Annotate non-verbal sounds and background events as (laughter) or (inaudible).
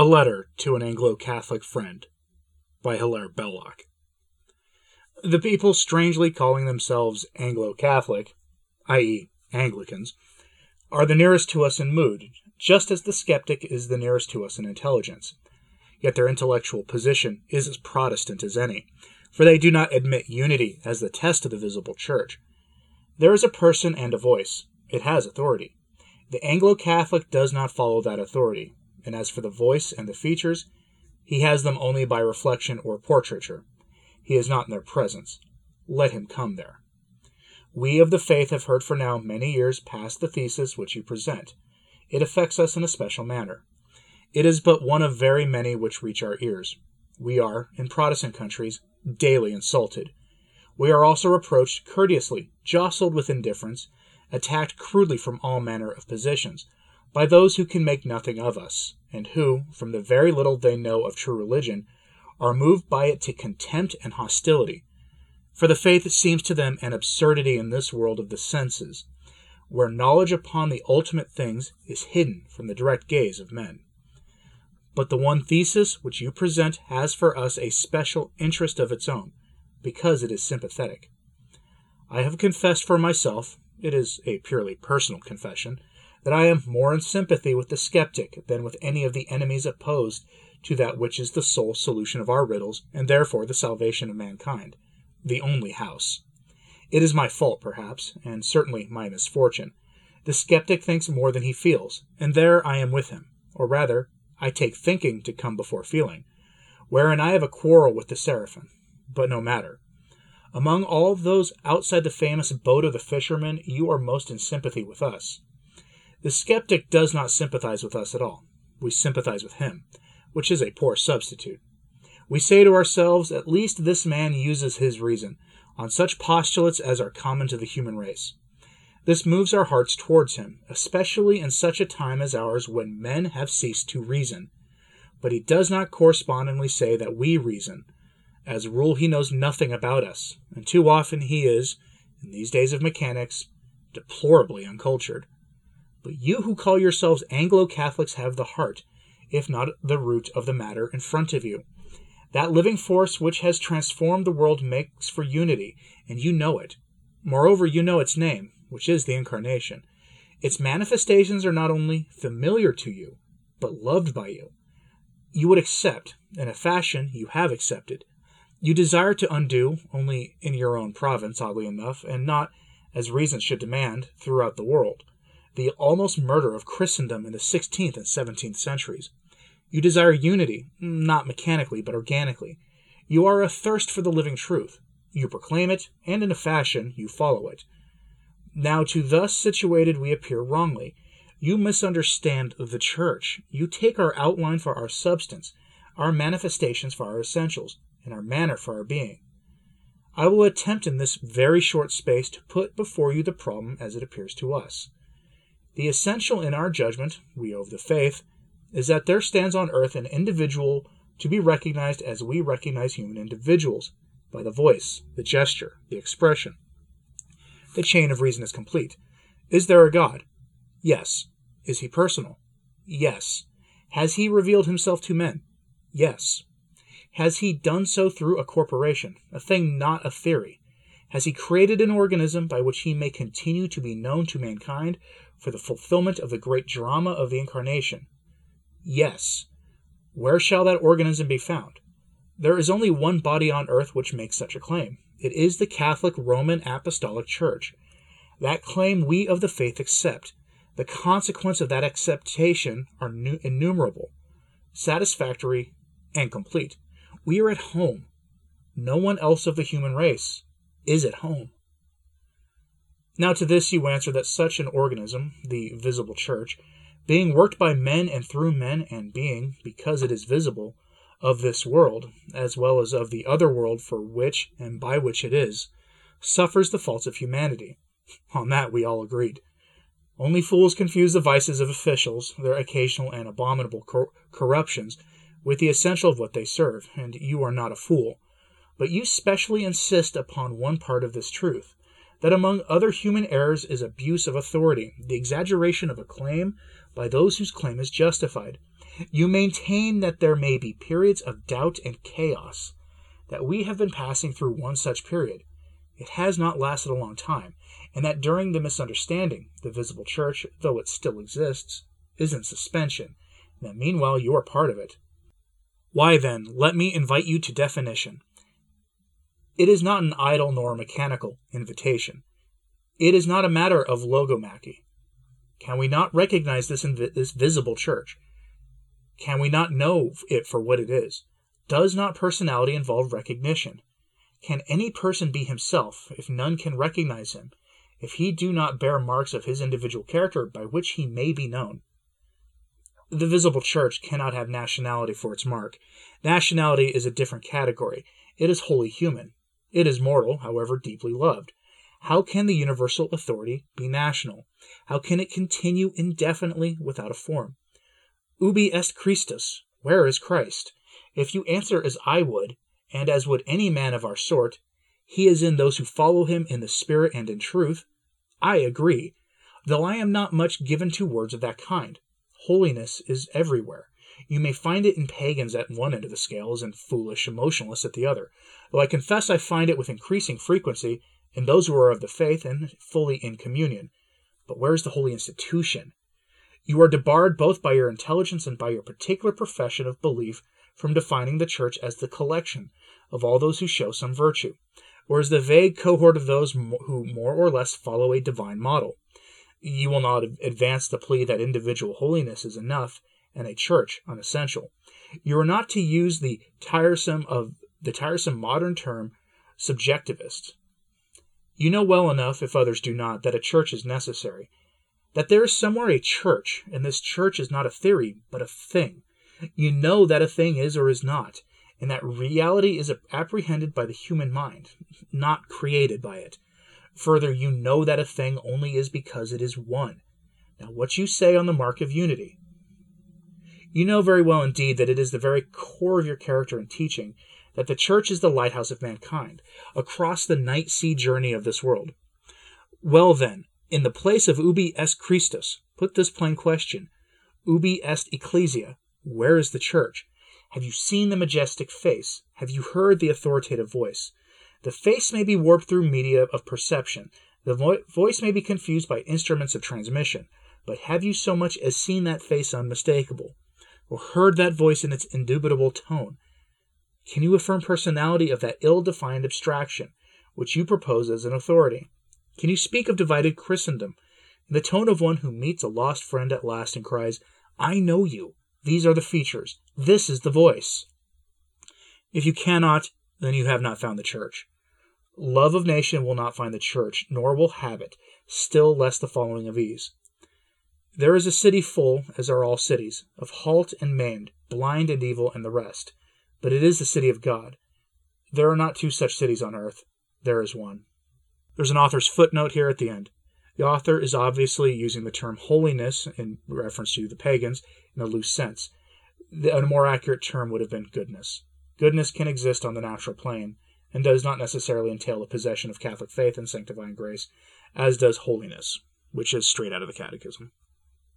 A Letter to an Anglo Catholic Friend by Hilaire Belloc. The people strangely calling themselves Anglo Catholic, i.e., Anglicans, are the nearest to us in mood, just as the skeptic is the nearest to us in intelligence. Yet their intellectual position is as Protestant as any, for they do not admit unity as the test of the visible church. There is a person and a voice. It has authority. The Anglo Catholic does not follow that authority, and as for the voice and the features, he has them only by reflection or portraiture. He is not in their presence. Let him come there. We of the faith have heard for now many years past the thesis which you present. It affects us in a special manner. It is but one of very many which reach our ears. We are, in Protestant countries, daily insulted. We are also reproached courteously, jostled with indifference, attacked crudely from all manner of positions, by those who can make nothing of us, and who, from the very little they know of true religion, are moved by it to contempt and hostility. For the faith seems to them an absurdity in this world of the senses, where knowledge upon the ultimate things is hidden from the direct gaze of men. But the one thesis which you present has for us a special interest of its own, because it is sympathetic. I have confessed for myself, it is a purely personal confession, that I am more in sympathy with the skeptic than with any of the enemies opposed to that which is the sole solution of our riddles, and therefore the salvation of mankind, the only house. It is my fault, perhaps, and certainly my misfortune. The skeptic thinks more than he feels, and there I am with him, or rather, I take thinking to come before feeling, wherein I have a quarrel with the seraphim. But no matter. Among all those outside the famous boat of the fishermen, you are most in sympathy with us. The skeptic does not sympathize with us at all. We sympathize with him, which is a poor substitute. We say to ourselves, at least this man uses his reason on such postulates as are common to the human race. This moves our hearts towards him, especially in such a time as ours when men have ceased to reason. But he does not correspondingly say that we reason. As a rule, he knows nothing about us, and too often he is, in these days of mechanics, deplorably uncultured. But you who call yourselves Anglo Catholics have the heart, if not the root of the matter, in front of you. That living force which has transformed the world makes for unity, and you know it. Moreover, you know its name, which is the Incarnation. Its manifestations are not only familiar to you, but loved by you. You would accept, in a fashion you have accepted. You desire to undo, only in your own province, oddly enough, and not, as reason should demand, throughout the world the almost murder of Christendom in the 16th and 17th centuries. You desire unity, not mechanically, but organically. You are athirst for the living truth. You proclaim it, and in a fashion, you follow it. Now, to thus situated, we appear wrongly. You misunderstand the church. You take our outline for our substance, our manifestations for our essentials, and our manner for our being. I will attempt in this very short space to put before you the problem as it appears to us. The essential in our judgment, we of the faith, is that there stands on earth an individual to be recognized as we recognize human individuals by the voice, the gesture, the expression. The chain of reason is complete. Is there a God? Yes. Is he personal? Yes. Has he revealed himself to men? Yes. Has he done so through a corporation, a thing not a theory? Has he created an organism by which he may continue to be known to mankind for the fulfillment of the great drama of the Incarnation? Yes. Where shall that organism be found? There is only one body on earth which makes such a claim. It is the Catholic Roman Apostolic Church. That claim we of the faith accept. The consequences of that acceptation are innumerable, satisfactory, and complete. We are at home. No one else of the human race is at home. Now, to this you answer that such an organism, the visible church, being worked by men and through men, and being, because it is visible, of this world, as well as of the other world for which and by which it is, suffers the faults of humanity. (laughs) On that we all agreed. Only fools confuse the vices of officials, their occasional and abominable cor- corruptions, with the essential of what they serve, and you are not a fool. But you specially insist upon one part of this truth that among other human errors is abuse of authority, the exaggeration of a claim by those whose claim is justified. You maintain that there may be periods of doubt and chaos, that we have been passing through one such period. It has not lasted a long time, and that during the misunderstanding, the visible church, though it still exists, is in suspension, and that meanwhile you are part of it. Why then, let me invite you to definition. It is not an idle nor mechanical invitation. It is not a matter of logomachy. Can we not recognize this, invi- this visible church? Can we not know it for what it is? Does not personality involve recognition? Can any person be himself if none can recognize him, if he do not bear marks of his individual character by which he may be known? The visible church cannot have nationality for its mark. Nationality is a different category. It is wholly human. It is mortal, however deeply loved. How can the universal authority be national? How can it continue indefinitely without a form? Ubi est Christus? Where is Christ? If you answer as I would, and as would any man of our sort, he is in those who follow him in the spirit and in truth, I agree, though I am not much given to words of that kind. Holiness is everywhere. You may find it in pagans at one end of the scales and foolish emotionalists at the other, though I confess I find it with increasing frequency in those who are of the faith and fully in communion. But where is the holy institution? You are debarred both by your intelligence and by your particular profession of belief from defining the church as the collection of all those who show some virtue, or as the vague cohort of those who more or less follow a divine model. You will not advance the plea that individual holiness is enough and a church unessential. You are not to use the tiresome of the tiresome modern term subjectivist. You know well enough, if others do not, that a church is necessary, that there is somewhere a church, and this church is not a theory, but a thing. You know that a thing is or is not, and that reality is apprehended by the human mind, not created by it. Further, you know that a thing only is because it is one. Now, what you say on the mark of unity? You know very well indeed that it is the very core of your character and teaching that the church is the lighthouse of mankind across the night sea journey of this world. Well, then, in the place of ubi est Christus, put this plain question Ubi est Ecclesia? Where is the church? Have you seen the majestic face? Have you heard the authoritative voice? The face may be warped through media of perception. The vo- voice may be confused by instruments of transmission. But have you so much as seen that face unmistakable? Or heard that voice in its indubitable tone? Can you affirm personality of that ill defined abstraction which you propose as an authority? Can you speak of divided Christendom in the tone of one who meets a lost friend at last and cries, I know you. These are the features. This is the voice. If you cannot, then you have not found the church. Love of nation will not find the church, nor will habit, still less the following of ease. There is a city full, as are all cities, of halt and maimed, blind and evil, and the rest. But it is the city of God. There are not two such cities on earth. There is one. There's an author's footnote here at the end. The author is obviously using the term holiness in reference to the pagans in a loose sense. A more accurate term would have been goodness. Goodness can exist on the natural plane and does not necessarily entail the possession of Catholic faith and sanctifying grace, as does holiness, which is straight out of the Catechism.